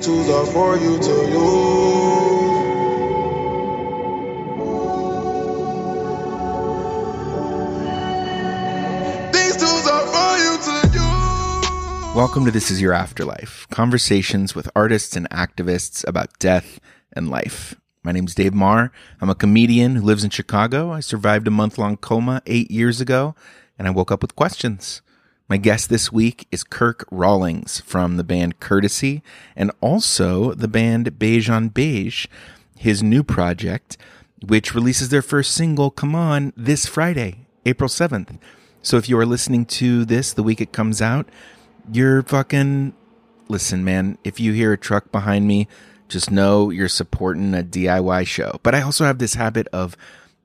These tools are for you to use. These tools are for you to use. Welcome to This Is Your Afterlife conversations with artists and activists about death and life. My name's Dave Maher. I'm a comedian who lives in Chicago. I survived a month long coma eight years ago, and I woke up with questions. My guest this week is Kirk Rawlings from the band Courtesy and also the band Beige on Beige, his new project, which releases their first single, Come On, this Friday, April 7th. So if you are listening to this the week it comes out, you're fucking. Listen, man, if you hear a truck behind me, just know you're supporting a DIY show. But I also have this habit of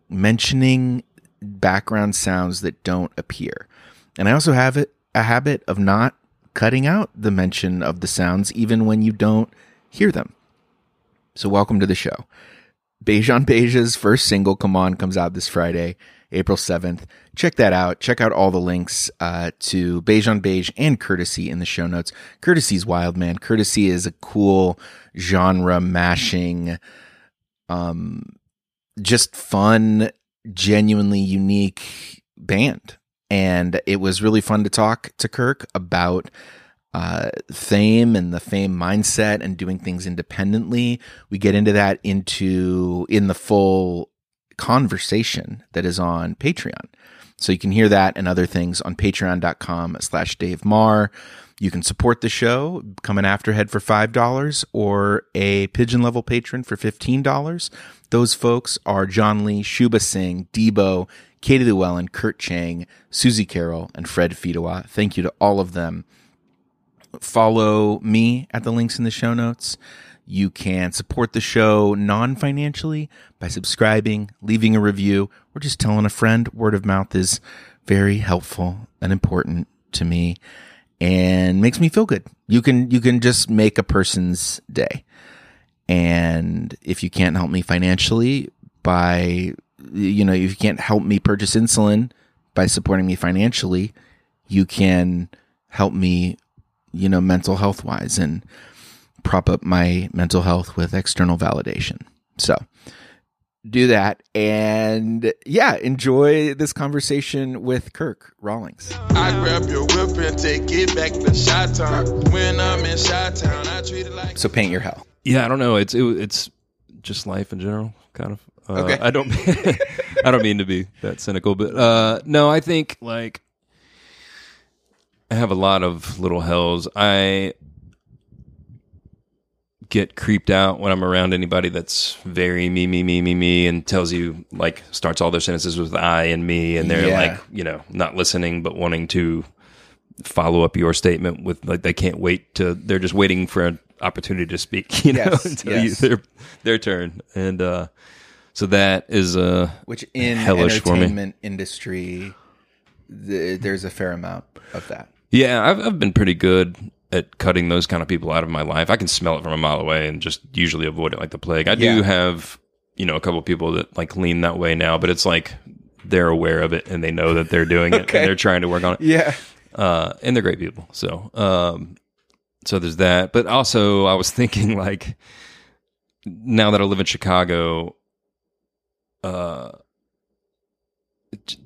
mentioning background sounds that don't appear. And I also have it a habit of not cutting out the mention of the sounds even when you don't hear them. So welcome to the show. Beige on Beige's first single, Come On, comes out this Friday, April 7th. Check that out. Check out all the links uh, to on Beige and Courtesy in the show notes. Courtesy's wild, man. Courtesy is a cool genre mashing, um, just fun, genuinely unique band. And it was really fun to talk to Kirk about uh, fame and the fame mindset and doing things independently. We get into that into in the full conversation that is on Patreon. So you can hear that and other things on patreon.com slash Dave Maher. You can support the show, become an afterhead for $5 or a pigeon level patron for $15. Those folks are John Lee, Shuba Singh, Debo, Katie Llewellyn, Kurt Chang, Susie Carroll, and Fred Fidawa. Thank you to all of them follow me at the links in the show notes. You can support the show non financially by subscribing, leaving a review, or just telling a friend. Word of mouth is very helpful and important to me and makes me feel good. You can you can just make a person's day. And if you can't help me financially by you know, if you can't help me purchase insulin by supporting me financially, you can help me you know, mental health wise and prop up my mental health with external validation. So do that and yeah, enjoy this conversation with Kirk Rawlings. I grab your whip and take it back to Shot Town. When I'm in Shot Town, I treat it like. So paint your hell. Yeah, I don't know. It's it, it's just life in general, kind of. Uh, Okay. I don't. I don't mean to be that cynical, but uh, no, I think like I have a lot of little hells. I get creeped out when I'm around anybody that's very me, me, me, me, me, and tells you like starts all their sentences with I and me, and they're Yeah. like you know not listening but wanting to follow up your statement with like they can't wait to they're just waiting for an opportunity to speak you know Yes, until yes. you their their turn and uh so that is a Which in Hellish for me. entertainment industry th- there's a fair amount of that. yeah I've, I've been pretty good at cutting those kind of people out of my life i can smell it from a mile away and just usually avoid it like the plague i Yeah. do have you know a couple of people that like lean that way now but it's like they're aware of it and they know that they're doing it and they're trying to work on it Yeah. uh, and they're great people. So, um, so there's that. But also, I was thinking like, now that I live in Chicago, uh,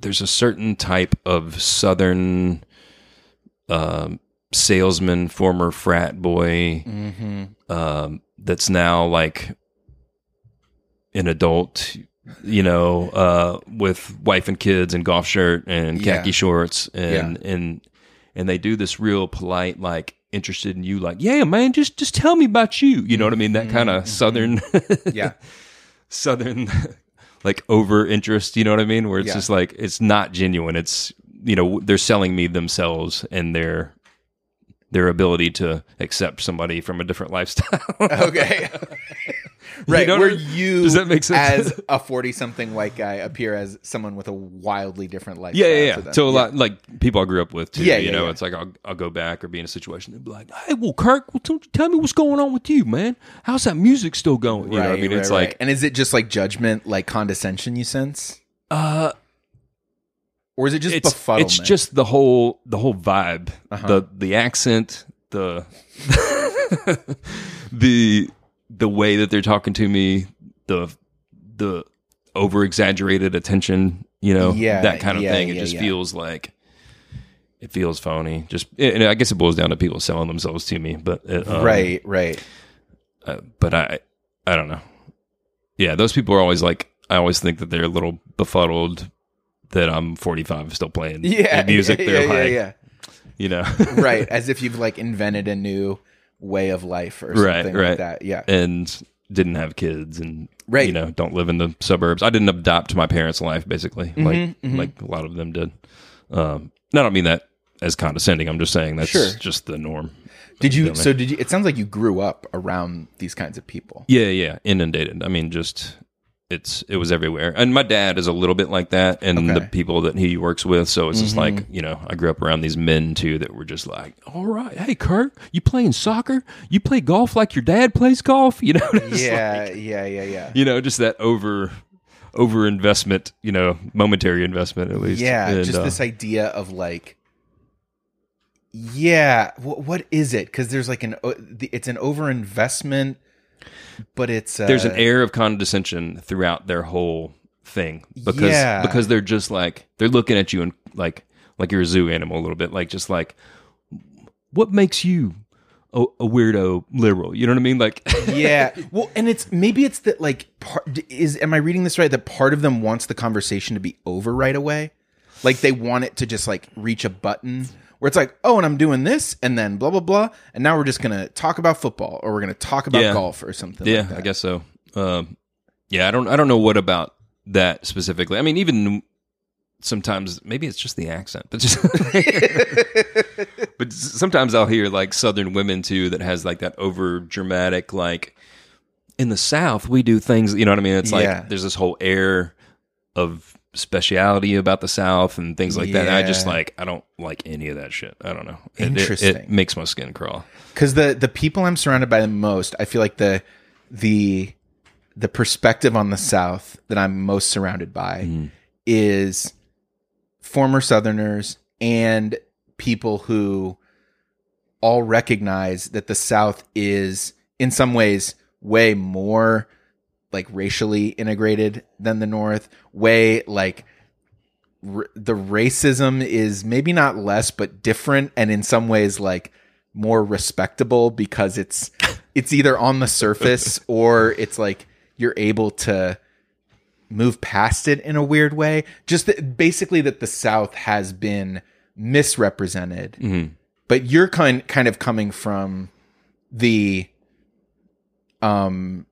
there's a certain type of Southern um, salesman, former frat boy, Mm-hmm. um, that's now like an adult, you know, uh, with wife and kids and golf shirt and Yeah. khaki shorts and and and they do this real polite like interested in you like yeah man just just tell me about you you know what i mean that kind of southern Yeah. southern like over interest you know what i mean where it's Yeah. just like it's not genuine it's you know they're selling me themselves and their their ability to accept somebody from a different lifestyle Okay. right. know where you does that make sense? as a 40 something white guy appear as someone with a wildly different life. yeah yeah yeah so a lot like people i grew up with too Yeah, you yeah, know yeah. it's like I'll, I'll go back or be in a situation and be like hey well kirk well, tell, tell me what's going on with you man how's that music still going you know what i mean it's like and is it just like judgment, like condescension you sense? uh Or is it just it's befuddlement? it's just the whole the whole vibe Uh-huh. the the accent the the the way that they're talking to me, the the over exaggerated attention, you know, Yeah, that kind of yeah, thing. It yeah, just feels like it feels phony. Just and I guess it boils down to people selling themselves to me, but it, um, right, right. uh, but I I don't know. Yeah, those people are always like I always think that they're a little befuddled that I'm 45 still playing Yeah, music. yeah, they're yeah, like, yeah, you know, right. As if you've like invented a new way of life or Right, something right. like that. Yeah, and didn't have kids and Right. you know don't live in the suburbs. I didn't adopt my parents' life basically, Mm-hmm, like like a lot of them did. Um, and I don't mean that as condescending. I'm just saying that's Sure. just the norm. Did you? So did you? It sounds like you grew up around these kinds of people. Yeah, yeah, inundated. I mean, just it's it was everywhere. And my dad is a little bit like that, and Okay. the people that he works with. So it's just like you know, I grew up around these men too that were just like, "All right, hey Kirk, you playing soccer? You play golf like your dad plays golf? You know? Yeah, like- yeah, yeah, yeah. you know, just that over over investment. You know, momentary investment at least. Yeah, And, just uh, this idea of like, yeah, what, what is it? Because there's like an, it's an overinvestment, but it's uh, there's an air of condescension throughout their whole thing because Yeah. because they're just like they're looking at you and like like you're a zoo animal a little bit like just like what makes you a, a weirdo liberal you know what i mean like yeah. Well, and it's maybe it's that like part is am I reading this right? That part of them wants the conversation to be over right away, like they want it to just like reach a button where it's like, oh, and I'm doing this, and then blah blah blah, and now we're just gonna talk about football or we're gonna talk about Yeah. golf or something. yeah like that. i guess so um yeah i don't i don't know what about that specifically i mean even sometimes maybe it's just the accent but just but s- sometimes i'll hear like southern women too that has like that over dramatic like in the south we do things you know what i mean it's like Yeah. there's this whole air of speciality about the south and things like that and i just Yeah. like i don't like any of that shit i don't know It- it- it, Interesting. makes my skin crawl because the the people I'm surrounded by the most, I feel like the the the perspective on the South that I'm most surrounded by Mm-hmm. is former Southerners and people who all recognize that the South is in some ways way more like racially integrated than the North, way like r- the racism is maybe not less but different and in some ways like more respectable because it's it's either on the surface or it's like you're able to move past it in a weird way. Just that basically that the south has been misrepresented. Mhm. but you're kind kind of coming from the um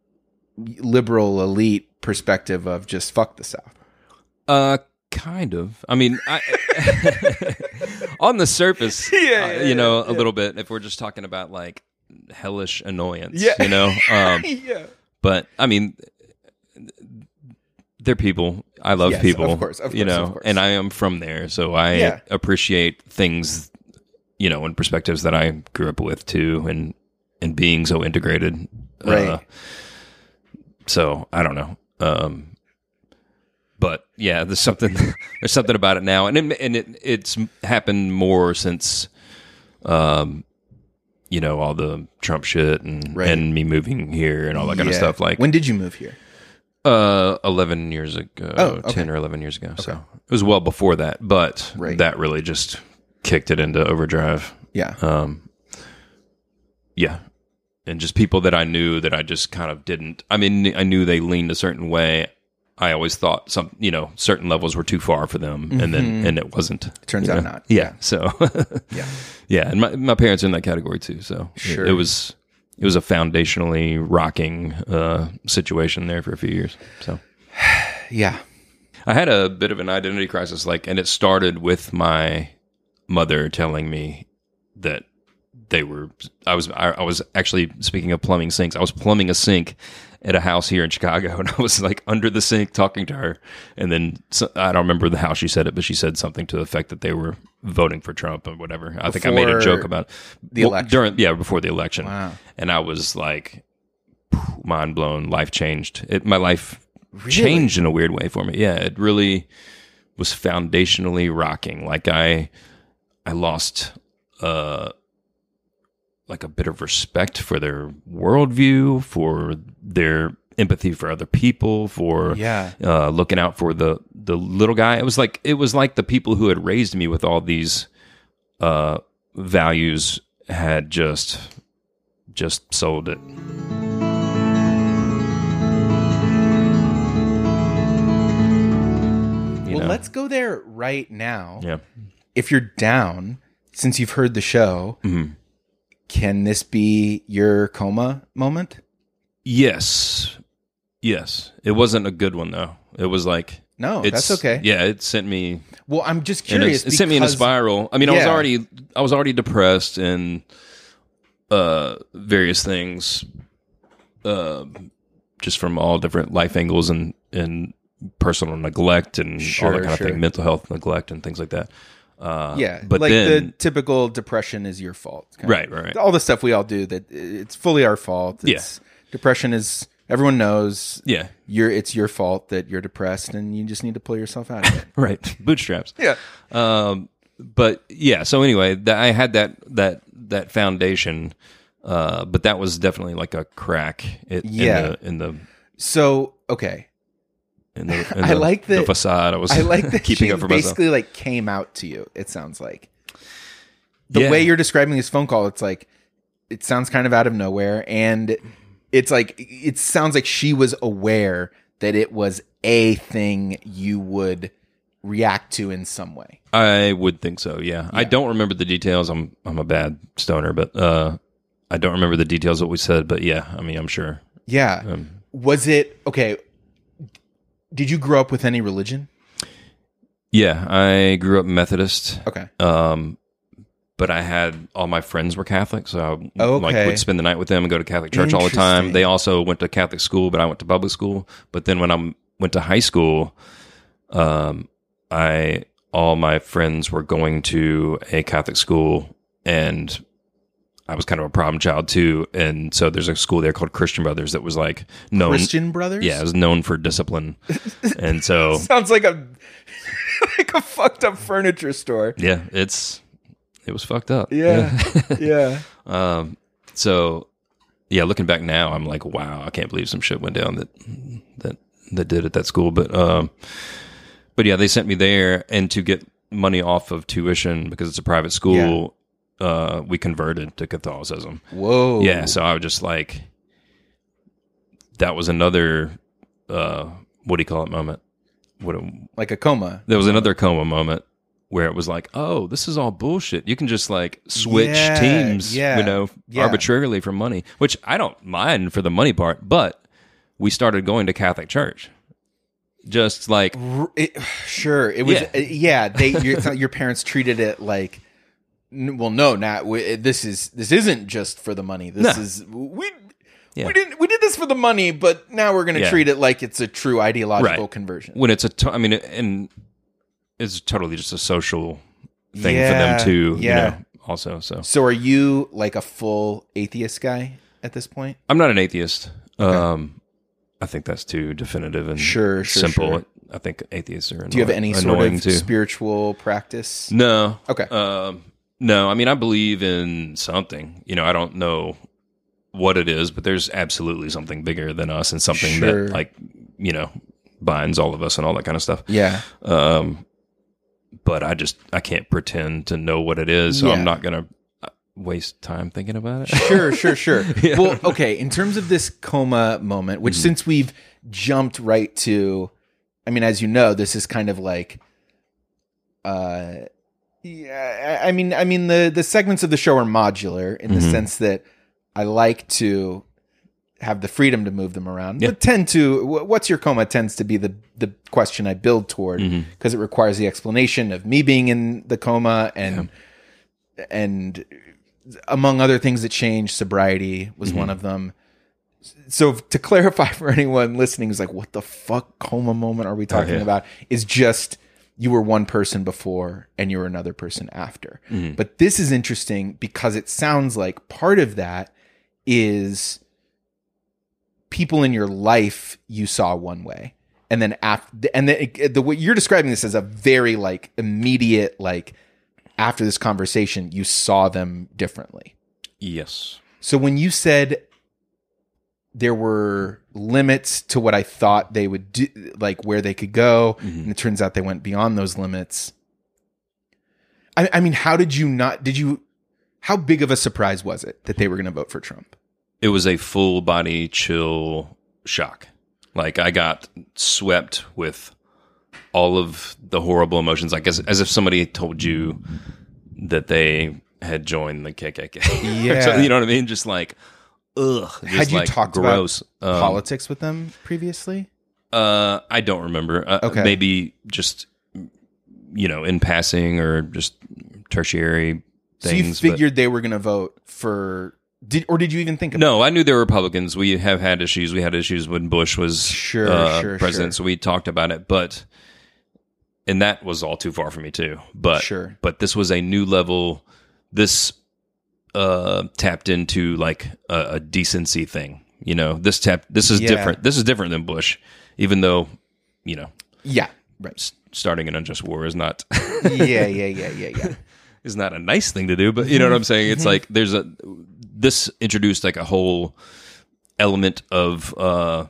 liberal elite perspective of just fuck the south Uh, kind of. I mean, I, on the surface, Yeah, uh, yeah, you know, yeah, a little bit. If we're just talking about like hellish annoyance, Yeah. you know. Um, yeah but I mean, they're people. I love Yes, people, of course, of course, you know, and I am from there, so I appreciate things, you know, and perspectives that I grew up with too, and and being so integrated, Uh, Right. So I don't know. Um, but yeah, there's something there's something about it now, and it, and it it's happened more since, um, you know, all the Trump shit and Right. and me moving here and all that kind of stuff. Like when did you move here uh, eleven years ago, Oh, okay. ten or eleven years ago. So it was well before that, but Right. that really just kicked it into overdrive. yeah Um, yeah, and just people that I knew that I just kind of didn't. I mean, I knew they leaned a certain way. I always thought some, you know, certain levels were too far for them, and then and it wasn't. Mm-hmm. Turns out know? not. Yeah. So yeah yeah, and my my parents are in that category too. So it- Sure. it, was it was a foundationally rocking uh, situation there for a few years. So yeah I had a bit of an identity crisis, like, and it started with my mother telling me that they were. I was. I, I was actually speaking of plumbing sinks. I was plumbing a sink at a house here in Chicago, and I was like under the sink talking to her, and then so, I don't remember the how she said it, but she said something to the effect that they were voting for Trump or whatever. I think I made a joke about the election. during yeah before the election, Wow. and I was like mind blown, life changed. It my life Really? changed in a weird way for me. Yeah, it really was foundationally rocking. Like I I lost uh like a bit of respect for their worldview, for their empathy for other people, for Yeah. uh, looking out for the the little guy. It was like it was like the people who had raised me with all these uh, values had just just sold it. You well, know? let's go there right now. yeah. If you're down, since you've heard the show, Mhm. Can this be your coma moment? Yes. Yes. It wasn't a good one though. It was like No, that's okay. Yeah, it sent me Well, I'm just in a- curious. it sent me in a spiral. I mean, I was already I was already depressed and uh various things uh just from all different life angles and and personal neglect and all that kind of thing, mental health neglect and things like that. Uh Yeah, but like then the typical depression is your fault. kind. Right, right, right. All the stuff we all do that it's fully our fault. It's, Depression is everyone knows. yeah, You're it's your fault that you're depressed, and you just need to pull yourself out of it. right. Bootstraps. yeah. um but yeah so anyway that i had that that that foundation uh but that was definitely like a crack it, Yeah. in the in the So okay, in the, in I the- like the that- facade i was I like that keeping she up for myself basically like came out to you. It sounds like the Yeah. way you're describing this phone call. It's like it sounds kind of out of nowhere, and it's like it sounds like she was aware that it was a thing you would react to in some way. i would think so yeah. i don't remember the details i'm i'm a bad stoner but uh i don't remember the details of what we said but yeah i mean i'm sure Yeah. Um, was it okay? Did you grow up with any religion? yeah i grew up methodist Okay. um but I had all my friends were Catholic, so I like would spend the night with them and go to Catholic church all the time. They also went to Catholic school, but I went to public school. But then when I went to high school, um, I all my friends were going to a Catholic school, and I was kind of a problem child too. And so there's a school there called Christian Brothers that was like known, Christian brothers? yeah, it was known for discipline, and so Sounds like a like a fucked up furniture store. yeah, it's it was fucked up. Yeah. yeah. Um, so yeah, looking back now, I'm like, wow, I can't believe some shit went down that that that did at that school. But um, but yeah, they sent me there, and to get money off of tuition because it's a private school, uh, we converted to Catholicism. Whoa. Yeah, so I was just like, that was another uh, what do you call it moment? What a, Like a coma. there was another coma moment where it was like, oh, this is all bullshit. You can just like switch Yeah, teams, yeah, you know, yeah. arbitrarily for money, which I don't mind for the money part, but we started going to Catholic church. Just like, It, sure. It was. Yeah. uh, Yeah. they your, your parents treated it like. Well, no, not we- this is this isn't just for the money. This No. is we. Yeah. We didn't. We did this for the money, but now we're going to Yeah. treat it like it's a true ideological Right. conversion. when it's a, to- I mean, and it's totally just a social thing Yeah, for them to, yeah. you know, also. So So, are you like a full atheist guy at this point? I'm not an atheist. Um, I think that's too definitive and Sure, sure, simple. sure. I think atheists are. Do you have any sort of too. spiritual practice? No. Okay. Um, no, I mean, I believe in something. You know, I don't know what it is, but there's absolutely something bigger than us and something Sure. that, like, you know, binds all of us and all that kind of stuff. Yeah. Um, but I just, I can't pretend to know what it is. So Yeah. I'm not going to waste time thinking about it. Sure, sure, sure. Well, okay. In terms of this coma moment, which since we've jumped right to, I mean, as you know, this is kind of like, uh, yeah. I mean, I mean the the segments of the show are modular in the Mhm. sense that I like to have the freedom to move them around, Yeah. but tend to what's your coma tends to be the the question I build toward because it requires the explanation of me being in the coma and and among other things that changed, sobriety was Mm-hmm. one of them. So to clarify for anyone listening who's like, what the fuck coma moment are we talking Oh, yeah. about? Is just you were one person before and you were another person after. Mm-hmm. But this is interesting because it sounds like part of that is people in your life you saw one way and then after and the, the way you're describing this as a very like immediate like after this conversation you saw them differently Yes. So when you said there were limits to what I thought they would do, like where they could go, Mhm. and it turns out they went beyond those limits. I, I mean, how did you not? Did you? How big of a surprise was it that they were going to vote for Trump? It was a full body chill shock. Like I got swept with all of the horrible emotions, like as as if somebody told you that they had joined the KKK. Yeah. you know what I mean? Just like, ugh. Had you like talked gross. about Um, politics with them previously? Uh, I don't remember. Uh, Okay. Maybe just you know in passing or just tertiary Things, So you things. but- figured they were going to vote for? Did or did you even think? About No, I knew they were Republicans. We have had issues. We had issues when Bush was Sure, uh, sure, president, sure. so we talked about it. But and that was all too far for me too. But Sure. but this was a new level. This uh, tapped into like a, a decency thing. You know, this tap. This is Yeah. different. This is different than Bush, even though you know Yeah. Right. s- starting an unjust war is not yeah. Yeah. Yeah. Yeah. Yeah. is not a nice thing to do, but you know what I'm saying? It's like there's a this introduced like a whole element of uh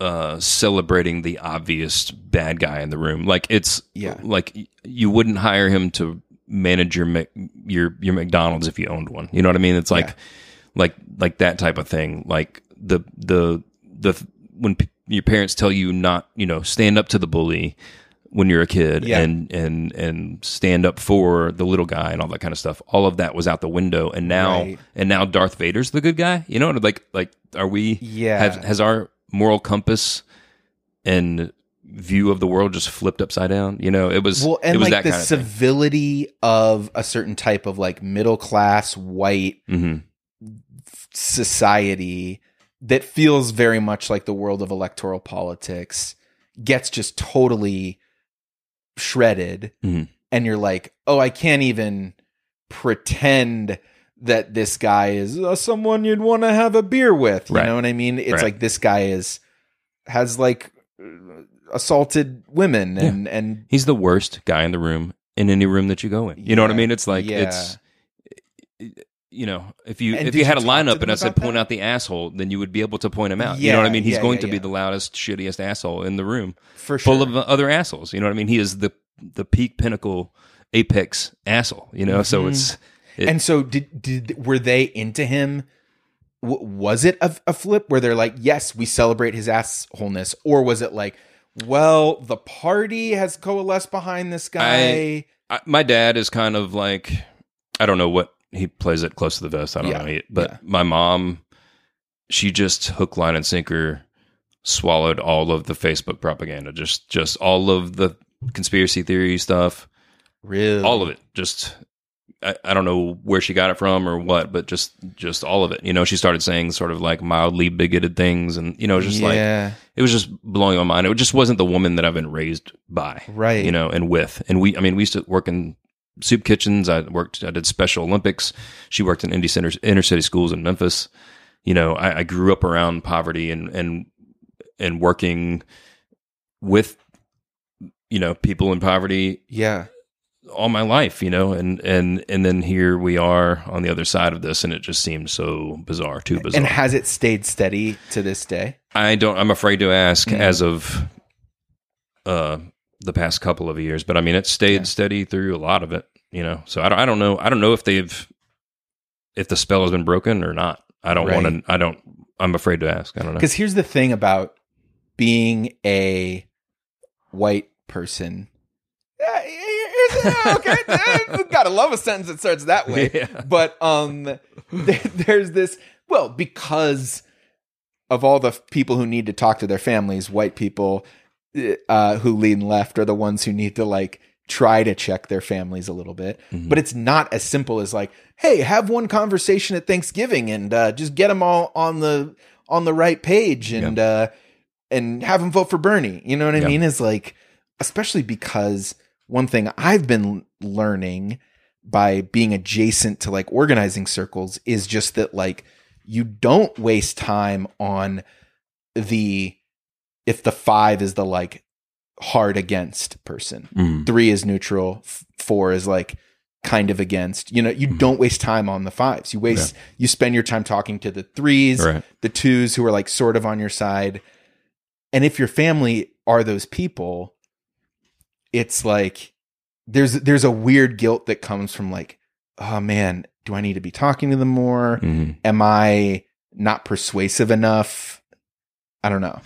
uh celebrating the obvious bad guy in the room. Like it's Yeah. like you wouldn't hire him to manage your Mc- your your McDonald's if you owned one. You know what I mean? It's like Yeah. like like that type of thing. Like the the the when p- your parents tell you not, you know, stand up to the bully when you're a kid Yeah. and and and stand up for the little guy and all that kind of stuff. All of that was out the window and now Right. and now Darth Vader's the good guy. You know, like like are we Yeah. has has our moral compass and view of the world just flipped upside down? You know, it was well and it was like that the kind of thing. civility of a certain type of like middle class white hmm society that feels very much like the world of electoral politics gets just totally shredded Mhm. and you're like oh i can't even pretend that this guy is uh, someone you'd want to have a beer with you Right. know what i mean it's Right. like this guy is has like assaulted women and and He's the worst guy in the room in any room that you go in. You know what I mean? It's like Yeah. it's you know, if you And if you had you a lineup and I said point that? out the asshole, then you would be able to point him out. you know what I mean? He's yeah, going yeah, to be the loudest, shittiest asshole in the room, for sure full of other assholes. You know what I mean? He is the the peak pinnacle apex asshole. You know, so Mhm. it's it- and so did did were they into him w- was it a, a flip where they're like yes we celebrate his assholeness or was it like well the party has coalesced behind this guy I, my dad is kind of like I don't know what he plays it close to the vest. I don't Yeah, know, He- but yeah. my mom, she just hook, line, and sinker swallowed all of the Facebook propaganda, just just all of the conspiracy theory stuff, really all of it. Just I, I don't know where she got it from or what, but just just all of it. You know, she started saying sort of like mildly bigoted things, and you know, just like it was just blowing my mind. It just wasn't the woman that I've been raised by right you know, and with. And we, I mean, we used to work in soup kitchens. I worked, I did Special Olympics. She worked in indie centers, inner city schools in Memphis. You know, I, I grew up around poverty and, and, and working with, you know, people in poverty yeah all my life, you know, and, and, and then here we are on the other side of this and it just seems so bizarre, too bizarre. and has it stayed steady to this day I don't. I'm afraid to ask Mm. as of uh the past couple of years, but I mean, it stayed Yeah. steady through a lot of it. You know, so I don't. I don't know. I don't know if they've if the spell has been broken or not. I don't Right. want to. I don't. I'm afraid to ask. I don't know. because here's the thing about being a white person yeah, okay gotta love a sentence that starts that way Yeah. but um there's this well because of all the people who need to talk to their families white people uh who lean left are the ones who need to like try to check their families a little bit Mhm. but it's not as simple as like hey have one conversation at thanksgiving and uh just get them all on the on the right page and uh and have them vote for bernie you know what i Yeah. mean is like especially because one thing i've been learning by being adjacent to like organizing circles is just that like you don't waste time on the if the five is the like hard against person Mhm. three is neutral f- four is like kind of against. You know, you Mm-hmm. don't waste time on the fives. You waste you spend your time talking to the threes, Right. the twos who are like sort of on your side. And if your family are those people, it's like there's there's a weird guilt that comes from like, oh man, do I need to be talking to them more? Mhm. Am I not persuasive enough? I don't know.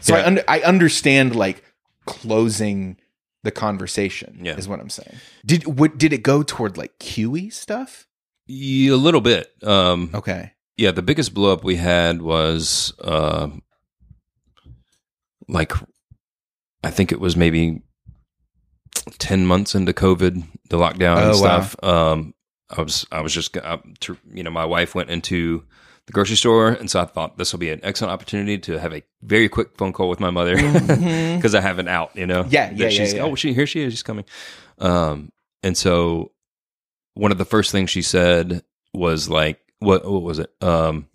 So I Yeah. under I understand like closing the conversation Yeah. is what I'm saying. Did what did it go toward like QE stuff? Yeah, a little bit. Um, Okay. yeah, the biggest blow up we had was uh, like I think it was maybe ten months into COVID, the lockdown Oh, and wow. stuff. Um, I was I was just uh, to, you know my wife went into the grocery store, and so I thought this will be an excellent opportunity to have a very quick phone call with my mother because I have an out, you know. Mm-hmm. Yeah, yeah, yeah, she's, yeah. Oh, she here she is, she's coming. Um, and so one of the first things she said was like, what what was it? Um,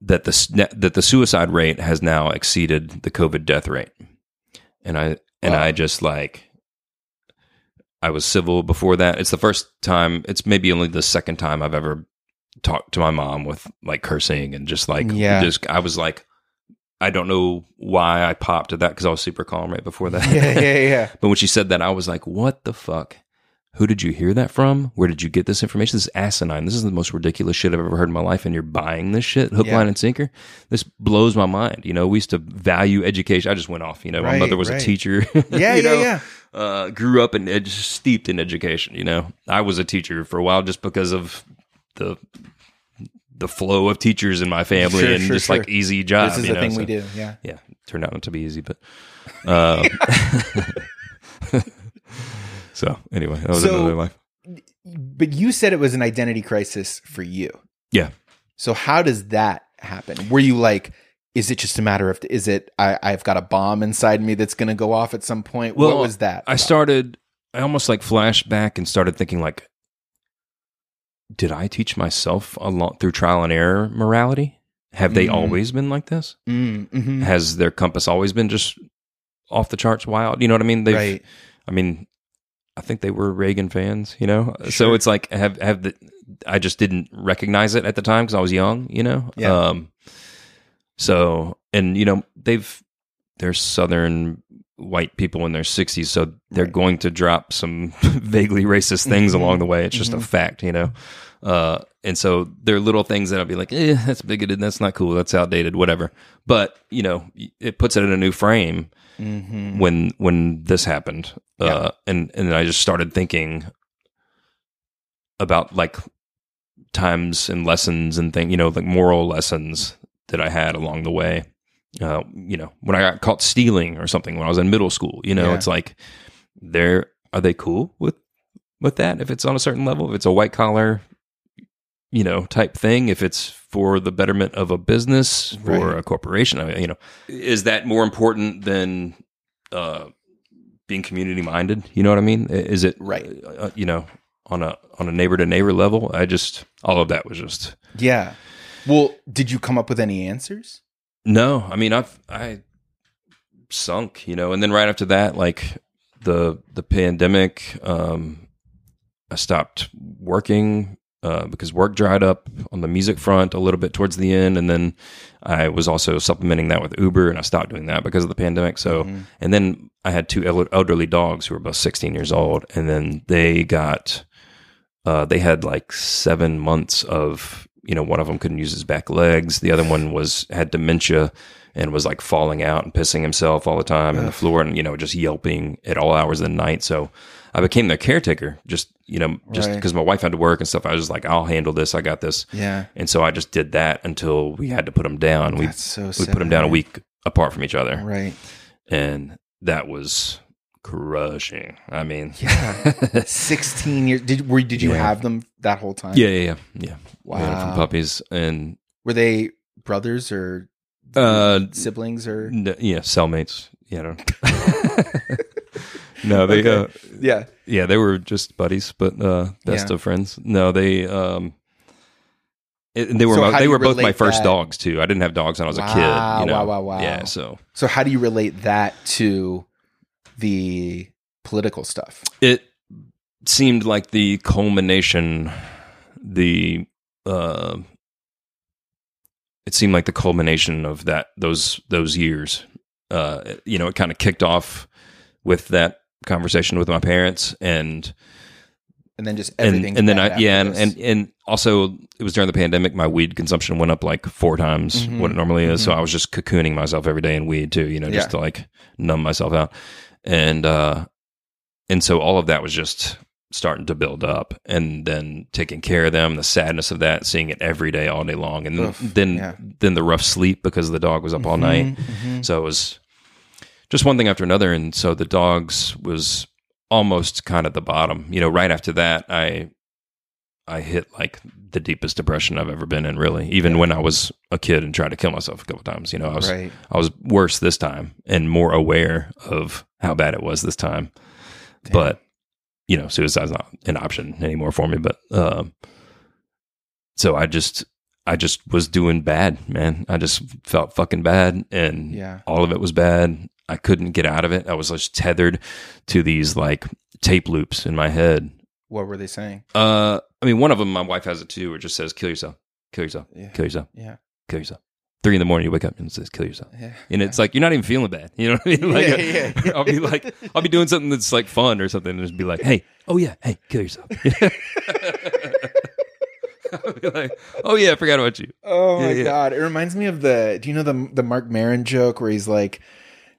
that the that the suicide rate has now exceeded the COVID death rate, and I and Wow. I just like. I was civil before that. It's the first time. It's maybe only the second time I've ever talked to my mom with like cursing and just like Yeah. just I was like I don't know why I popped at that because I was super calm right before that. Yeah, yeah, yeah. but when she said that, I was like, "What the fuck? Who did you hear that from? Where did you get this information? This is asinine. This is the most ridiculous shit I've ever heard in my life, and you're buying this shit hook, Yeah. line, and sinker. This blows my mind. You know, we used to value education. I just went off. You know, my mother was right. a teacher. Yeah, you yeah, know? yeah. Uh, grew up and ed- steeped in education. You know, I was a teacher for a while just because of the the flow of teachers in my family Sure, and sure, just sure. like easy job. This is you the know, thing we do. Yeah. yeah, turned out not to be easy, but um, so anyway, that was So- another life. But you said it was an identity crisis for you. Yeah, So how does that happen? Were you like, is it just a matter of is it I, I've got a bomb inside me that's going to go off at some point? what was that? I about? started. I almost like flashed back and started thinking like, did I teach myself a lot through trial and error morality? Have they Mm. always been like this? Mm, mhm. Has their compass always been just off the charts wild? You know what I mean? They've, right. I mean, I think they were Reagan fans, you know. So it's like have have the I just didn't recognize it at the time because I was young, you know. Yeah. Um. So and you know they've they're Southern white people in their sixties, so they're Right. going to drop some vaguely racist things Mhm. along the way. It's just a Mhm. fact, you know. Uh, and so there are little things that I'll be like, eh, that's bigoted, that's not cool, that's outdated, whatever. But you know, it puts it in a new frame Mhm. when when this happened Yeah. uh and and then i just started thinking about like times and lessons and things, you know like moral lessons that i had along the way uh you know when i got caught stealing or something when i was in middle school you know Yeah. it's like they're are they cool with with that if it's on a certain level if it's a white collar you know type thing if it's for the betterment of a business Right. a corporation I mean, you know is that more important than uh being community minded you know what i mean is it Right. uh, you know on a on a neighbor to neighbor level i just all of that was just Yeah. Well, did you come up with any answers? no i mean i've i sunk you know and then right after that like the the pandemic um i stopped working uh, because work dried up on the music front a little bit towards the end, and then I was also supplementing that with Uber, and I stopped doing that because of the pandemic. So, Mhm. and then I had two elderly dogs who were both 16 years old, and then they got, uh, they had like seven months of, you know, one of them couldn't use his back legs, the other one was had dementia and was like falling out and pissing himself all the time on the floor, and you know, just yelping at all hours of the night. So. I became their caretaker, just you know, just Right. because my wife had to work and stuff. I was just like, I'll handle this. I got this. Yeah. And so I just did that until we had to put them down. We That's so we put them down a week apart from each other, Right. and that was crushing. I mean, Yeah. 16 years. Did were did you Yeah. have them that whole time? yeah, yeah, yeah, yeah. We Wow. from puppies and Were they brothers or uh, siblings or n- yeah, cellmates. You know. no, they Okay. uh, Yeah. yeah, they were just buddies, but uh, best Yeah. of friends. No, they um. it- they were So my, they were both my first that- dogs too. I didn't have dogs when I was a kid. You know? wow, wow, wow. Yeah, so So how do you relate that to the political stuff? it seemed like the culmination, the uh, it seemed like the culmination of that those those years. Uh, you know, it kind of kicked off with that conversation with my parents and and then just and, everything. and then I yeah and, and and also it was during the pandemic my weed consumption went up like four times Mhm. what it normally is so Mhm. I was just cocooning myself every day in weed too you know just Yeah. to like numb myself out and uh and so all of that was just starting to build up and then taking care of them the sadness of that seeing it every day all day long and Oof, then yeah. then the rough sleep because the dog was up all night Mhm. so it was just one thing after another. And so the dogs was almost kind of the bottom. You know, right after that, I I hit like the deepest depression I've ever been in, really. Even when I was a kid and tried to kill myself a couple times. You know, I was Right. I was worse this time and more aware of how bad it was this time. Damn. But you know, suicide's not an option anymore for me. But um, so I just I just was doing bad, man. I just felt fucking bad, and Yeah. all of it was bad. I couldn't get out of it. I was just tethered to these like tape loops in my head. What were they saying? Uh, I mean, one of them, my wife has it too, where it just says, "Kill yourself, kill yourself, Yeah. kill yourself, Yeah. kill yourself." Three in the morning, you wake up and it says, "Kill yourself," Yeah. and it's like you're not even feeling bad. You know what I mean? Like, Yeah, yeah. I'll be like, I'll be doing something that's like fun or something, and just be like, "Hey, oh yeah, hey, kill yourself." I'll be like, "Oh yeah, I forgot about you." Oh my Yeah, yeah. god! It reminds me of the. Do you know the the Mark Maron joke where he's like,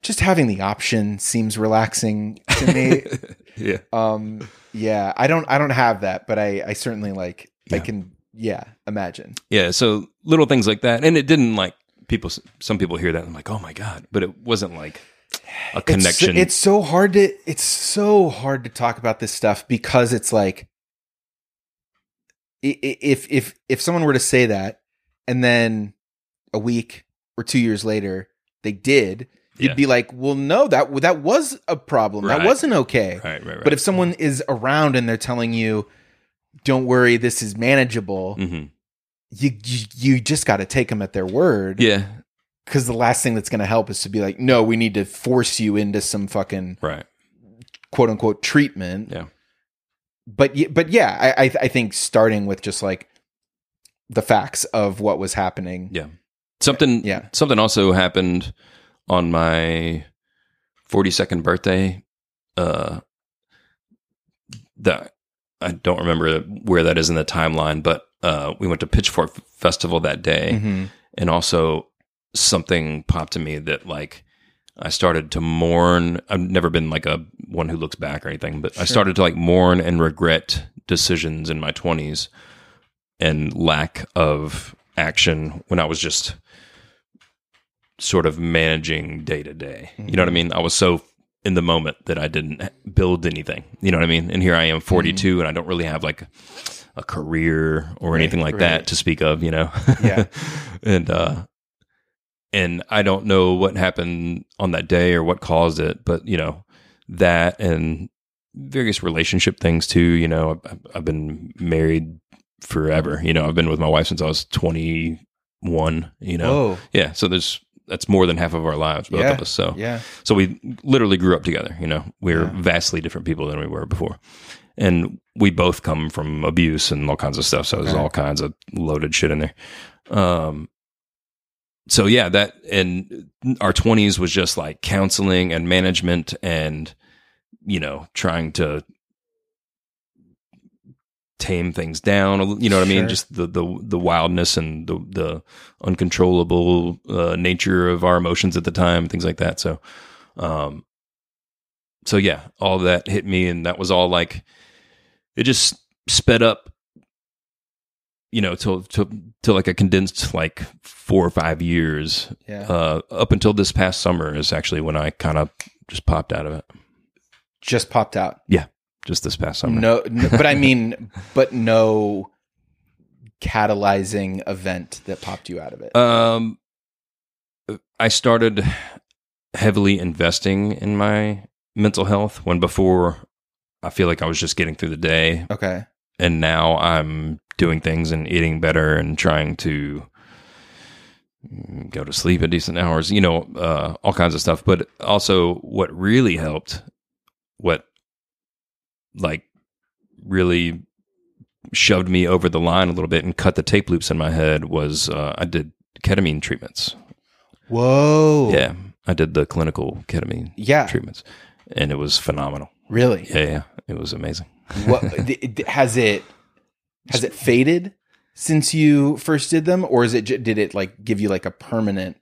"Just having the option seems relaxing to me." Yeah, um, yeah, I don't. I don't have that, but I. I certainly like. I can. Yeah, imagine. yeah. So little things like that, and it didn't like people. Some people hear that and I'm like, "Oh my god," but it wasn't like a connection. It's, it's so hard to. It's so hard to talk about this stuff because it's like. If if if someone were to say that, and then a week or two years later they did, you'd Yeah. be like, "Well, no, that that was a problem. That wasn't okay." right, right, right. But if someone is around and they're telling you, "Don't worry, this is manageable," hmm you you, you just got to take them at their word. yeah, Because the last thing that's going to help is to be like, "No, we need to force you into some fucking right, quote unquote treatment." yeah, But but yeah, I I, I think starting with just like the facts of what was happening. yeah. Something, Yeah. something also happened on my 42nd birthday. Uh, that I don't remember where that is in the timeline, but uh, we went to Pitchfork Festival that day. Mhm. and also something popped to me that like I started to mourn. I've never been like a one who looks back or anything, but I started to like mourn and regret decisions in my twenties and lack of action when I was just sort of managing day to day. You know what I mean? I was so in the moment that I didn't build anything. You know what I mean? And here I am 42 and I don't really have like a career or Right, anything like right. that to speak of, you know. Yeah. and uh and I don't know what happened on that day or what caused it, but you know, that and various relationship things too, you know, I've, I've been married forever. You know, I've been with my wife since I was 21, you know. Whoa. Yeah, so there's that's more than half of our lives, both Yeah. of us. So Yeah. so we literally grew up together. You know, we're Yeah. vastly different people than we were before, and we both come from abuse and all kinds of stuff. So there's Okay. all kinds of loaded shit in there. Um, so yeah, that and our twenties was just like counseling and management, and you know, trying to tame things down. You know what I mean? Just the the the wildness and the the uncontrollable uh, nature of our emotions at the time, things like that. So, um, so yeah, all that hit me, and that was all like it just sped up. You know, till till till like a condensed like four or five years. Yeah. Uh, up until this past summer is actually when I kind of just popped out of it. Just popped out. Just this past summer. No, no but I mean, but no catalyzing event that popped you out of it. Um, I started heavily investing in my mental health when before I feel like I was just getting through the day, okay. and now I'm doing things and eating better and trying to go to sleep at decent hours. You know, uh, all kinds of stuff. But also, what really helped, what like really shoved me over the line a little bit and cut the tape loops in my head was uh, I did ketamine treatments. Whoa. Yeah, I did the clinical ketamine Yeah. treatments, and it was phenomenal. Really? Yeah, yeah, it was amazing. what has it has it faded since you first did them or is it j- did it like give you like a permanent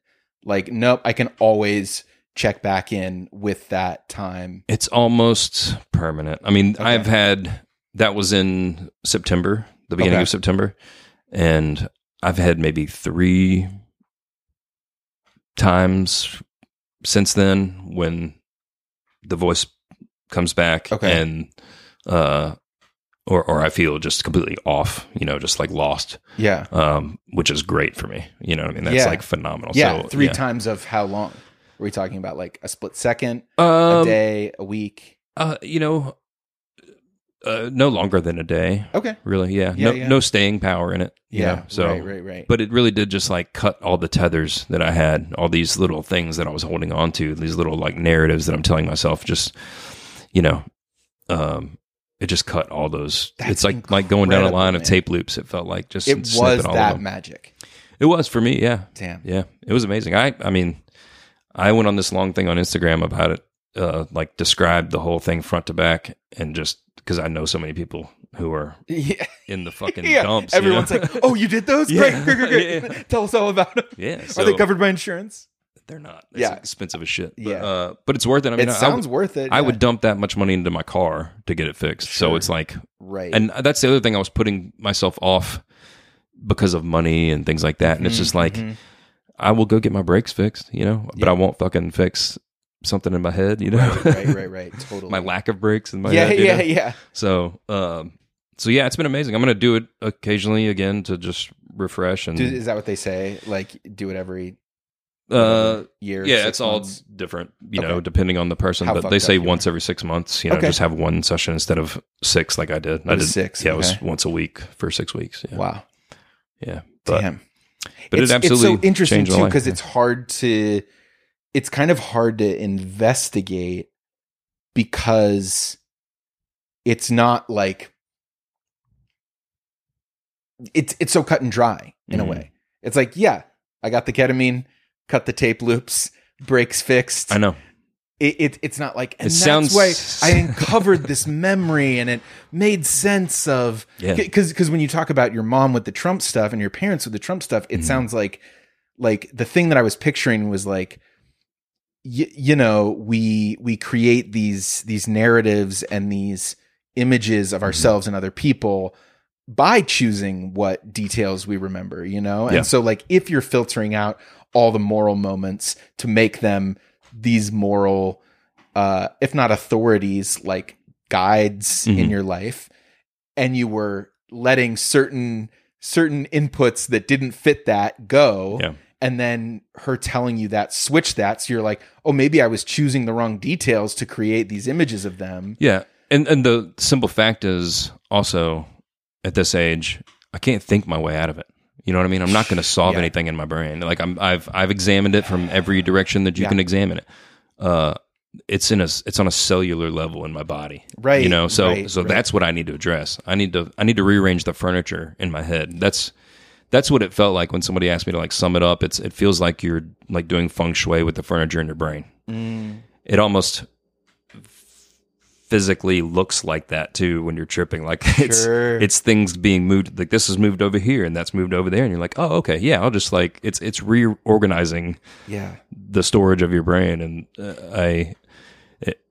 like nope i can always check back in with that time It's almost permanent. I mean, Okay. I've had that was in September, the beginning Okay. of September, and I've had maybe three times since then when the voice comes back Okay. and uh or or I feel just completely off, you know, just like lost. yeah Um, which is great for me. You know what I mean? That's Yeah. like phenomenal. yeah so, three yeah. times of how long are we talking about like a split second Um, a day a week Uh, you know, uh, no longer than a day. okay Really, yeah. Yeah, no, yeah. no staying power in it. yeah know, so, right right right but it really did just like cut all the tethers that I had, all these little things that I was holding on to, these little like narratives that I'm telling myself. Just, you know, um, it just cut all those. That's it's like like going down a line of tape loops. It felt like just it was that magic It was for me. Yeah, damn yeah. It was amazing. I I mean, I went on this long thing on Instagram about it. Uh, like described the whole thing front to back, and just because I know so many people who are yeah, in the fucking yeah. dumps. you everyone's know? like oh you did those Yeah. great great great, great. Tell us all about them yeah. are they covered by insurance They're not. It's Yeah. expensive as shit. But, Yeah. uh, but it's worth it. I mean, it I- sounds I, worth it I would dump that much money into my car to get it fixed. So it's like, right and that's the other thing I was putting myself off because of money and things like that. And it's just like, mhm. I will go get my brakes fixed, you know, but Yeah. I won't fucking fix something in my head, you know, right, right, right, right. Totally. my lack of brakes in my yeah, head. you yeah, yeah. So, um, so yeah, it's been amazing. I'm going to do it occasionally again to just refresh and, Do, is that what they say? Like, do it every uh, year? yeah, it's all different, you know, depending on the person. How but they say once every six months. You know, Okay. just have one session instead of six, like I did. I did six, Yeah, it was once a week for six weeks. Yeah, Wow, yeah. But damn. But it's, it absolutely it's so interesting too because it's hard to. It's kind of hard to investigate because it's not like it's it's so cut and dry in Mhm. a way. It's like, yeah, I got the ketamine, cut the tape loops, brakes fixed. I know. It, it it's not like and It that's sounds- why I uncovered this memory and it made sense of Yeah. because because when you talk about your mom with the Trump stuff and your parents with the Trump stuff, it Mhm. sounds like like the thing that I was picturing was like y- you know we we create these these narratives and these images Mm-hmm. of ourselves and other people by choosing what details we remember you know and Yeah. so like if you're filtering out all the moral moments to make them these moral uh if not authorities like guides in Mhm. your life and you were letting certain certain inputs that didn't fit that go Yeah. and then her telling you that switch that so you're like oh maybe i was choosing the wrong details to create these images of them Yeah, and and the simple fact is also at this age, I can't think my way out of it. You know what I mean? I'm not going to solve Yeah. anything in my brain. Like I'm, I've I've examined it from every direction that you Yeah. can examine it. Uh, it's in a it's on a cellular level in my body, Right, You know, so right, so right. that's what I need to address. I need to I need to rearrange the furniture in my head. That's that's what it felt like when somebody asked me to like sum it up. It's it feels like you're like doing feng shui with the furniture in your brain. It almost physically looks like that too when you're tripping. Like it's Sure. it's things being moved. Like this is moved over here and that's moved over there, and you're like, oh okay, yeah. I'll just like it's it's reorganizing yeah the storage of your brain, and uh, I. It,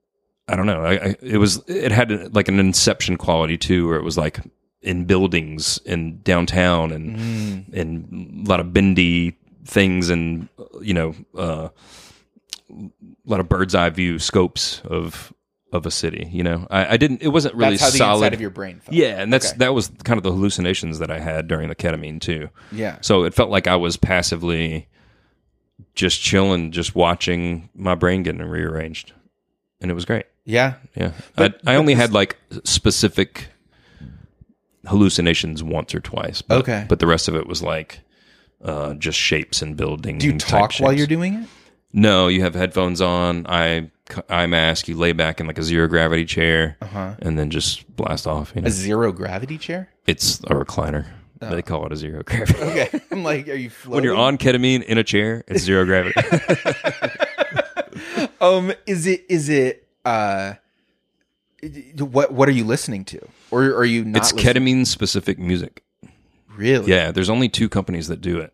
I don't know. I, I, it was. It had like an Inception quality too, where it was like in buildings in downtown and and a lot of bendy things, and you know, uh, a lot of bird's eye view scopes of of a city. You know, I, I didn't. It wasn't really that's how the solid. inside of your brain felt yeah, and that's Okay. that was kind of the hallucinations that I had during the ketamine too. yeah So it felt like I was passively just chilling, just watching my brain getting rearranged, and it was great. yeah Yeah, But- I, I only had like specific hallucinations once or twice. But, Okay. but the rest of it was like uh, just shapes and buildings. do you and talk while shapes. you're doing it No, you have headphones on. I eye mask. You lay back in like a zero gravity chair, Uh-huh. and then just blast off. You know? A zero gravity chair? It's a recliner. They call it a zero gravity. Okay. I'm like, are you floating? when you're on ketamine in a chair, it's zero gravity. Um, is it is it uh, what what are you listening to, or are you not? it's listening- ketamine specific music. Really? Yeah, there's only two companies that do it.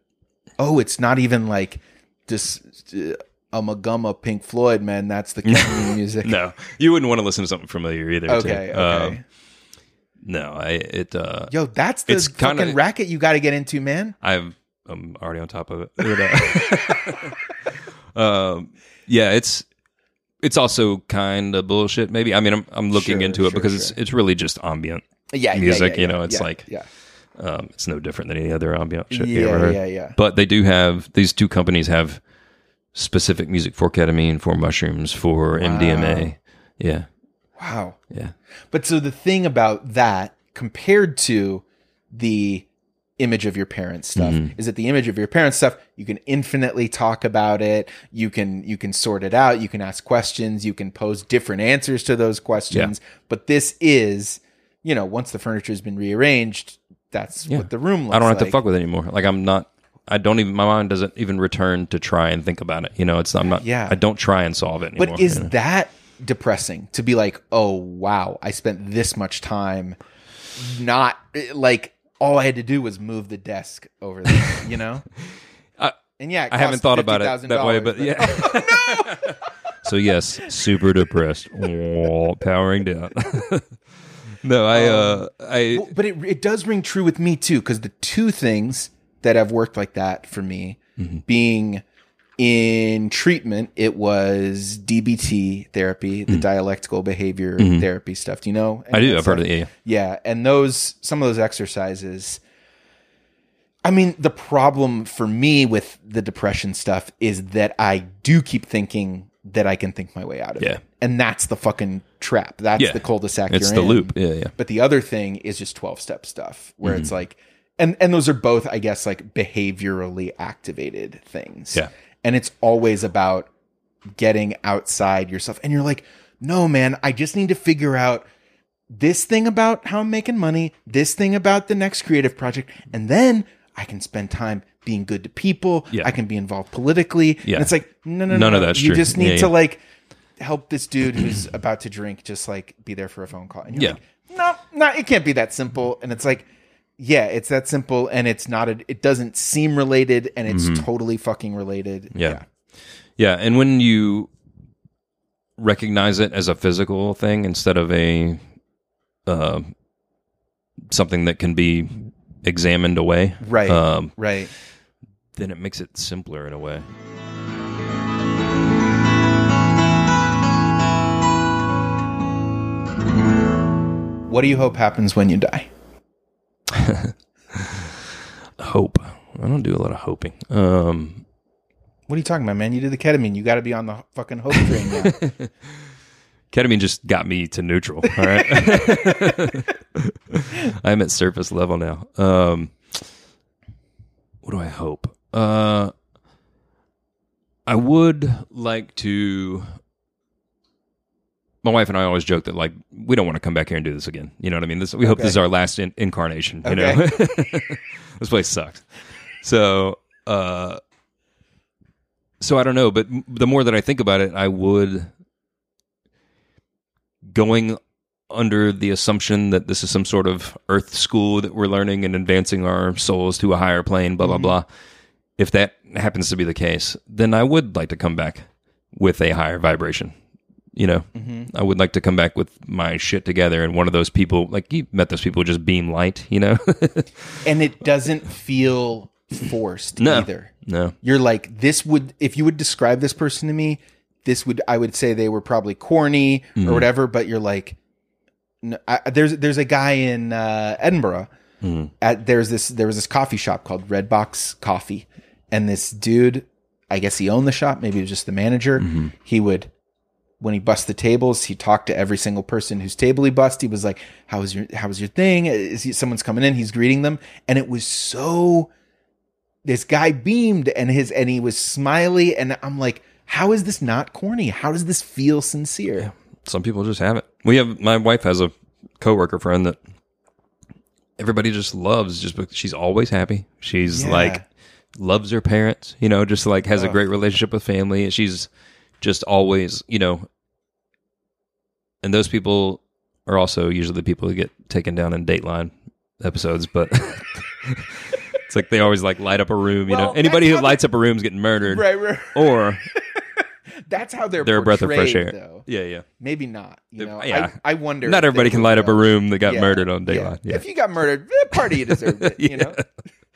Oh, it's not even like this. a Ummagumma Pink Floyd, man. That's the ketamine music. No, you wouldn't want to listen to something familiar either. too. Okay. Okay. Um, no, I it. uh Yo, that's the fucking kinda- racket you got to get into, man. I've I'm already on top of it. Um, yeah, it's it's also kind of bullshit. Maybe I mean I'm I'm looking Sure, into it sure, because sure. it's it's really just ambient. Yeah, Music, yeah, you yeah, know, it's like- yeah, Um, it's no different than any other ambient shit you yeah, ever heard. yeah, yeah. But they do have these two companies have specific music for ketamine, for mushrooms, for MDMA. Yeah, Wow. yeah, But so the thing about that compared to the image of your parents stuff Mm-hmm. is that the image of your parents stuff you can infinitely talk about it you can you can sort it out you can ask questions you can pose different answers to those questions but this is you know once the furniture has been rearranged that's what the room looks like. I don't have like. to fuck with it anymore. Like I'm not. I don't even. My mind doesn't even return to try and think about it. You know, it's I'm not. Yeah. I don't try and solve it anymore. But is you know? that depressing to be like, oh wow, I spent this much time not like all I had to do was move the desk over there, you know? I- and yeah, I haven't thought about it that way, but yeah. Oh, no. so yes, super depressed, Oh, powering down. No, I, uh, I, Well, but it it does ring true with me too because the two things that have worked like that for me Mm-hmm. being in treatment it was DBT therapy the dialectical behavior therapy stuff do you know Mm-hmm. I do. I've heard of it. Yeah, Yeah, and those some of those exercises. I mean, the problem for me with the depression stuff is that I do keep thinking that I can think my way out of Yeah. it, and that's the fucking trap. That's Yeah. the cul-de-sac. it's the in. loop. Yeah, yeah. But the other thing is just twelve step stuff, where Mm-hmm. it's like, and and those are both, I guess, like behaviorally activated things. Yeah. and it's always about getting outside yourself, and you're like, no, man, I just need to figure out this thing about how I'm making money, this thing about the next creative project, and then I can spend time being good to people. Yeah. I can be involved politically. Yeah. And it's like, no, no, no. None of no. that's You true. just need Yeah, to yeah. like help this dude who's about to drink, just like be there for a phone call. And you're Yeah. like, no, no, it can't be that simple. And it's like, yeah, it's that simple, and it's not. A, it doesn't seem related, and it's totally fucking related. Mm-hmm. Yeah. Yeah, and when you recognize it as a physical thing instead of a uh, something that can be examined away, right, Um, right. Then it makes it simpler in a way. What do you hope happens when you die? Hope. I don't do a lot of hoping. Um, What are you talking about, man? You did the ketamine. You got to be on the fucking hope train now. ketamine just got me to neutral. All right, I'm at surface level now. Um, what do I hope? Uh, I would like to. My wife and I always joke that like we don't want to come back here and do this again. You know what I mean? This we hope this is our last in- incarnation. You know, this place sucked. So, uh, so I don't know, but m- the more that I think about it, I would going under the assumption that this is some sort of earth school that we're learning and advancing our souls to a higher plane, blah, blah, blah. If that happens to be the case, then I would like to come back with a higher vibration. You know, I would like to come back with my shit together and one of those people, like you met those people just beam light, you know? and it doesn't feel forced No. either. no. You're like, this would, if you would describe this person to me, this would, I would say they were probably corny Mm-hmm. or whatever, but you're like, no, I, there's, there's a guy in uh, Edinburgh. Mm-hmm. At there's this, there was this coffee shop called Red Box Coffee, and this dude, I guess he owned the shop. Maybe he was just the manager. Mm-hmm. He would, when he bust the tables, he talked to every single person whose table he bust. He was like, "How was your How was your thing? Is he, someone's coming in? He's greeting them, and it was so. This guy beamed, and his and he was smiley, and I'm like, How is this not corny? How does this feel sincere? Some people just have it. We have my wife has a coworker friend that everybody just loves just because she's always happy. She's Yeah. like loves her parents, you know, just like has a great relationship with family. And She's just always, you know, and those people are also usually the people who get taken down in Dateline episodes, but it's like they always like light up a room, you Well, know. Anybody that's who how lights up a room is getting murdered. Right, right. Or That's how they're they're a breath of fresh air. Though. Yeah, yeah. Maybe not. You know, yeah. I, I wonder. Not everybody can light up a really room that got Yeah, murdered on yeah. Dateline. Yeah. If you got murdered, eh, party you deserved it. You know.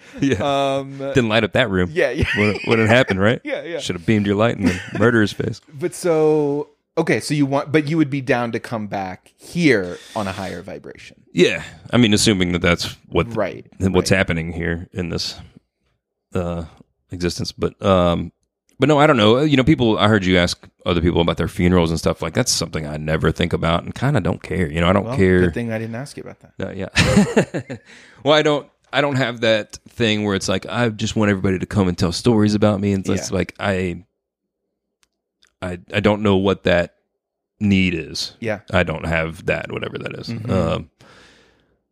yeah. Um. Didn't light up that room. Yeah. Yeah. When, when it happened, right? Yeah, yeah. Should have beamed your light in the murderer's face. But so okay, so you want, but you would be down to come back here on a higher vibration, Yeah. I mean, assuming that that's what right? what's right. happening here in this uh, existence. But um, but no, I don't know. You know, people. I heard you ask other people about their funerals and stuff. Like that's something I never think about and kind of don't care. You know, I don't Well, care. Good thing I didn't ask you about that. No, yeah. well, I don't. I don't have that thing where it's like I just want everybody to come and tell stories about me, and it's Yeah. like I, I, I don't know what that need is. Yeah. I don't have that, whatever that is. Mhm. Um,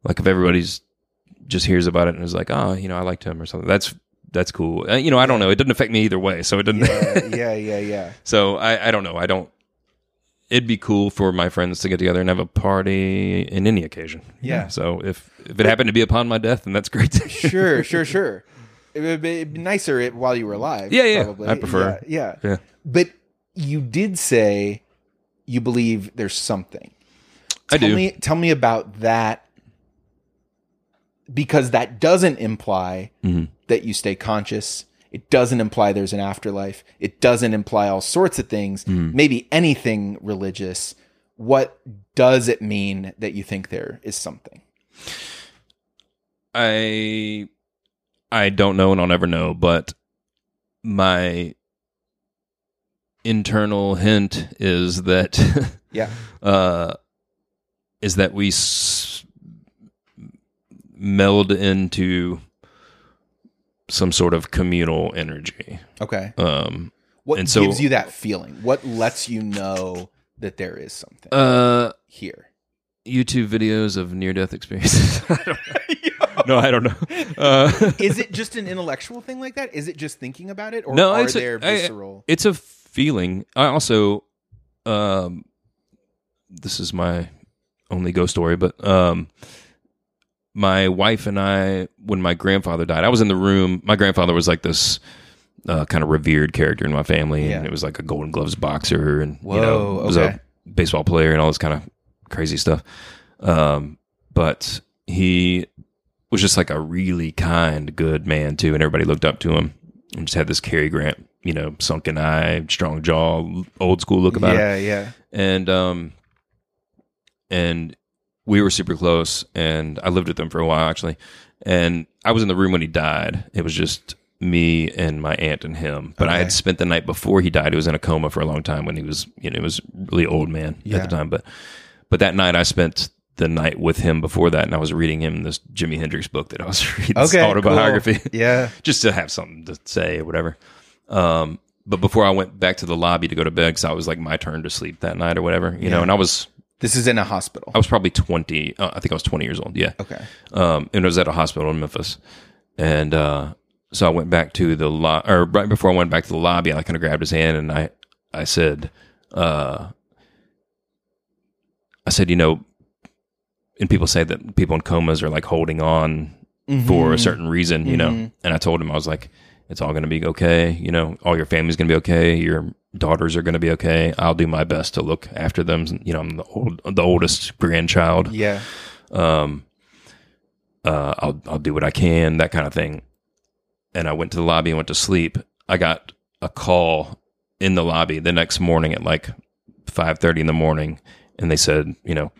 like if everybody's just hears about it and is like, oh, you know, I liked him or something. That's that's cool. Uh, you know, I don't know. It doesn't affect me either way, so it doesn't. Yeah, yeah, yeah, yeah. so I, I don't know. I don't. It'd be cool for my friends to get together and have a party in any occasion. Yeah. So if if it happened to be upon my death, then that's great. Sure, sure, sure. It would be, nicer it while you were alive. Yeah, yeah. Probably. I prefer- Yeah, yeah. Yeah. But you did say you believe there's something. I Tell do. Me, tell me about that because that doesn't imply Mhm. that you stay conscious. It doesn't imply there's an afterlife. It doesn't imply all sorts of things, Mm-hmm. maybe anything religious. What does it mean that you think there is something? I I don't know and I'll never know, but my internal hint is that Yeah. uh, is that we s- meld into some sort of communal energy. Okay. Um, What And so- gives you that feeling? What lets you know that there is something uh, here? YouTube videos of near death experiences. I no, I don't know. Uh, Is it just an intellectual thing like that? Is it just thinking about it, or No, are it's a- there I- visceral? it's a feeling. I also, um, this is my only ghost story, but um, my wife and I, when my grandfather died, I was in the room. My grandfather was like this uh, kind of revered character in my family, Yeah. and it was like a Golden Gloves boxer, and you know, was okay. a baseball player and all this kind of crazy stuff. Um, but he was just like a really kind, good man too, and everybody looked up to him. And just had this Cary Grant, you know, sunken eye, strong jaw, old school look about him yeah, yeah. and um and we were super close and i lived with him for a while actually. And i was in the room when he died. It was just me and my aunt and him. But i had spent the night before he died. He was in a coma for a long time when he was you know he was really old man Yeah. at the time. But but that night i spent the night with him before that and i was reading him this jimi hendrix book that i was reading Okay, autobiography. Cool. Yeah, just to have something to say or whatever. Um, but before I went back to the lobby to go to bed, because I was like my turn to sleep that night or whatever, you know, and I was this is in a hospital. I was probably twenty. Uh, I think I was twenty years old. Yeah. Okay. Um, and it was at a hospital in Memphis, and uh, so I went back to the lo- or right before I went back to the lobby, I kind of grabbed his hand and I I said, uh, I said, you know, and people say that people in comas are like holding on for a certain reason, you know. Mhm. And I told him I was like, it's all going to be okay. You know, all your family's going to be okay. Your daughters are going to be okay. I'll do my best to look after them. You know, I'm the old, the oldest grandchild. Yeah. Um, uh, I'll I'll do what I can, that kind of thing. And I went to the lobby and went to sleep. I got a call in the lobby the next morning at like five thirty in the morning, and they said, you know,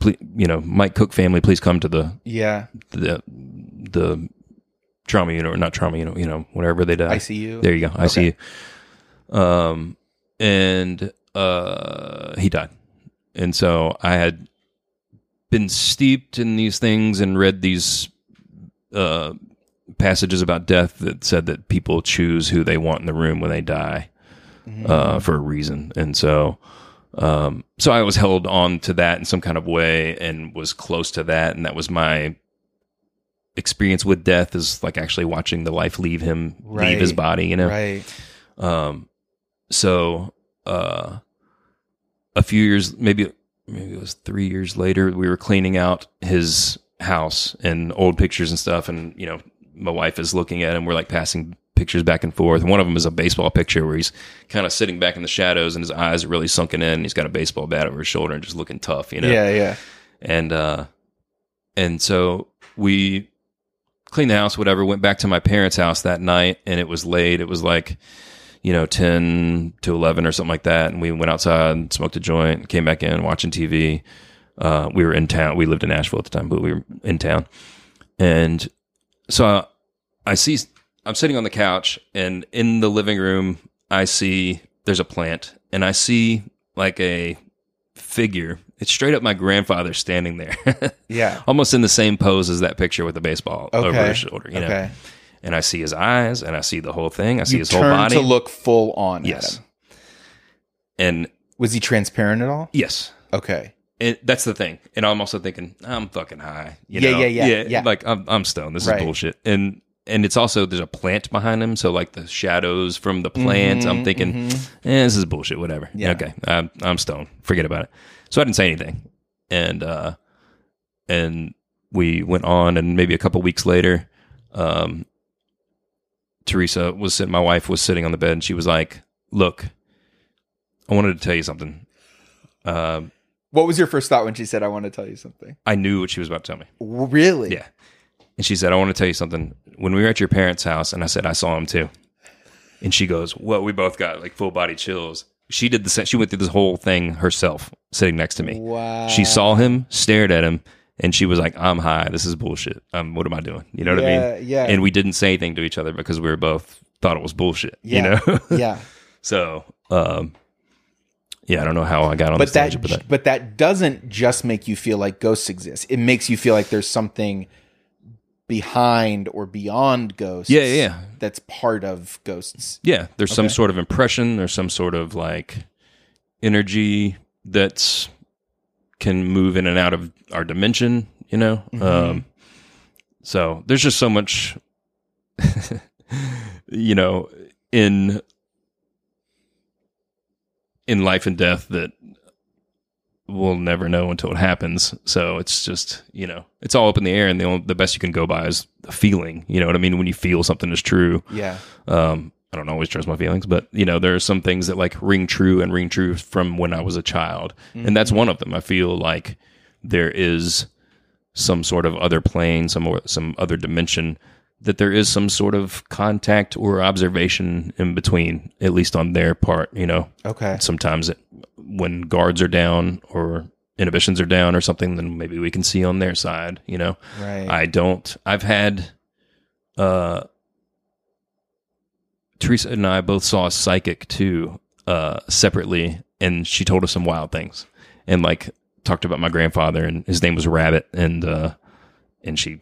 please, you know, Mike Cook family, please come to the Yeah. the the trauma unit or not trauma unit, you know, whatever they die. ICU. There you go. I see you. Um, and uh, he died, and so I had been steeped in these things and read these uh, passages about death that said that people choose who they want in the room when they die. uh, for a reason, and so um, so I was held on to that in some kind of way and was close to that, and that was my experience with death is like actually watching the life leave him, leave his body, you know. Right. Um, so uh, a few years, maybe maybe it was three years later, we were cleaning out his house and old pictures and stuff, and you know, my wife is looking at him. We're like passing pictures back and forth. And one of them is a baseball picture where he's kind of sitting back in the shadows and his eyes are really sunken in. He's got a baseball bat over his shoulder and just looking tough, you know Yeah, yeah. and uh and so we cleaned the house whatever went back to my parents house that night and it was late it was like you know 10 to 11 or something like that and we went outside and smoked a joint came back in watching tv uh we were in town. We lived in nashville at the time but we were in town. And so i see i'm sitting on the couch and in the living room i see there's a plant and i see like a figure. It's straight up my grandfather standing there. Yeah. almost in the same pose as that picture with the baseball over his shoulder you know? Okay. And i see his eyes and i see the whole thing i see You his whole body to look full on yes him. and Was he transparent at all? yes Okay. that's the thing and i'm also thinking i'm fucking high you Yeah, know? yeah, yeah, yeah. like i'm, I'm stoned this Right. is bullshit and and it's also there's a plant behind him so like the shadows from the plant i'm thinking eh, this is bullshit whatever Mm-hmm, Yeah. okay I'm, I'm stoned forget about it so i didn't say anything and uh and we went on and maybe a couple weeks later um teresa was sitting my wife was sitting on the bed and she was like look i wanted to tell you something um What was your first thought when she said, I want to tell you something? i knew what she was about to tell me Really? yeah. And she said, I want to tell you something. When we were at your parents' house, and I said, I saw him too. And she goes, Well, we both got like full body chills. She did the same. She went through this whole thing herself, sitting next to me. Wow. She saw him, stared at him, and she was like, I'm high. This is bullshit. Um, what am I doing? You know what I mean? yeah. And we didn't say anything to each other because we were both thought it was bullshit. Yeah. You know? yeah. so, um, yeah, I don't know how I got on But the stage, but that, but that doesn't just make you feel like ghosts exist. It makes you feel like there's something behind or beyond ghosts. Yeah, yeah, yeah. That's part of ghosts. Yeah, there's some sort of impression. There's some sort of like energy that's can move in and out of our dimension. You know, um, so there's just so much, you know, in in life and death that we'll never know until it happens. So it's just you know, it's all up in the air, and the only, the best you can go by is the feeling. You know what I mean? When you feel something is true, Yeah. um, I don't always trust my feelings, but you know, there are some things that like ring true and ring true from when I was a child. And that's one of them. I feel like there is some sort of other plane, some some other dimension that there is some sort of contact or observation in between, at least on their part, you know. Okay. Sometimes it, when guards are down or inhibitions are down or something, then maybe we can see on their side, you know. Right. I don't. I've had. Uh, Teresa and I both saw a psychic too, uh, separately, and she told us some wild things, and like talked about my grandfather, and his name was Rabbit, and uh, and she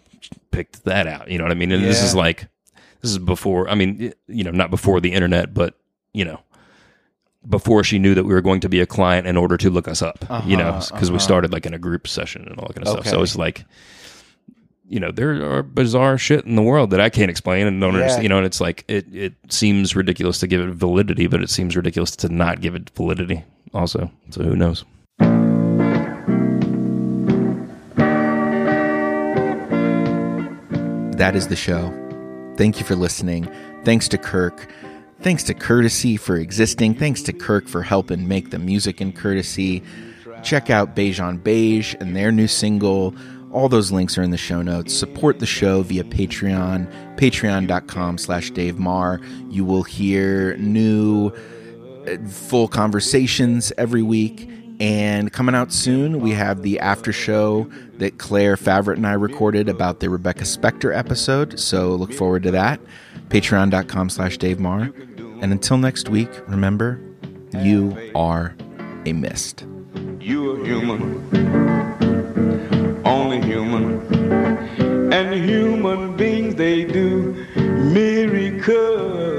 picked that out. You know what I mean? And this is like, this is before. I mean, you know, not before the internet, but you know, before she knew that we were going to be a client in order to look us up. you know, Uh-huh, because we uh-huh. started like in a group session and all that kind of stuff. So it's like you know there are bizarre shit in the world that I can't explain and don't Yeah. understand. You know, and it's like it it seems ridiculous to give it validity, but it seems ridiculous to not give it validity. Also, so who knows? That is the show. Thank you for listening. Thanks to Kirk. Thanks to Courtesy for existing. Thanks to Kirk for helping make the music in Courtesy. Check out Beige on Beige and their new single. All those links are in the show notes. Support the show via Patreon, patreon.com slash Dave Maher. You will hear new uh, full conversations every week. And coming out soon, we have the after show that Claire Favret and I recorded about the Rebecca Spector episode. So look forward to that. Patreon.com slash Dave Maher. And until next week, remember, you are a mist. You are human, only human. And human beings, they do miracles.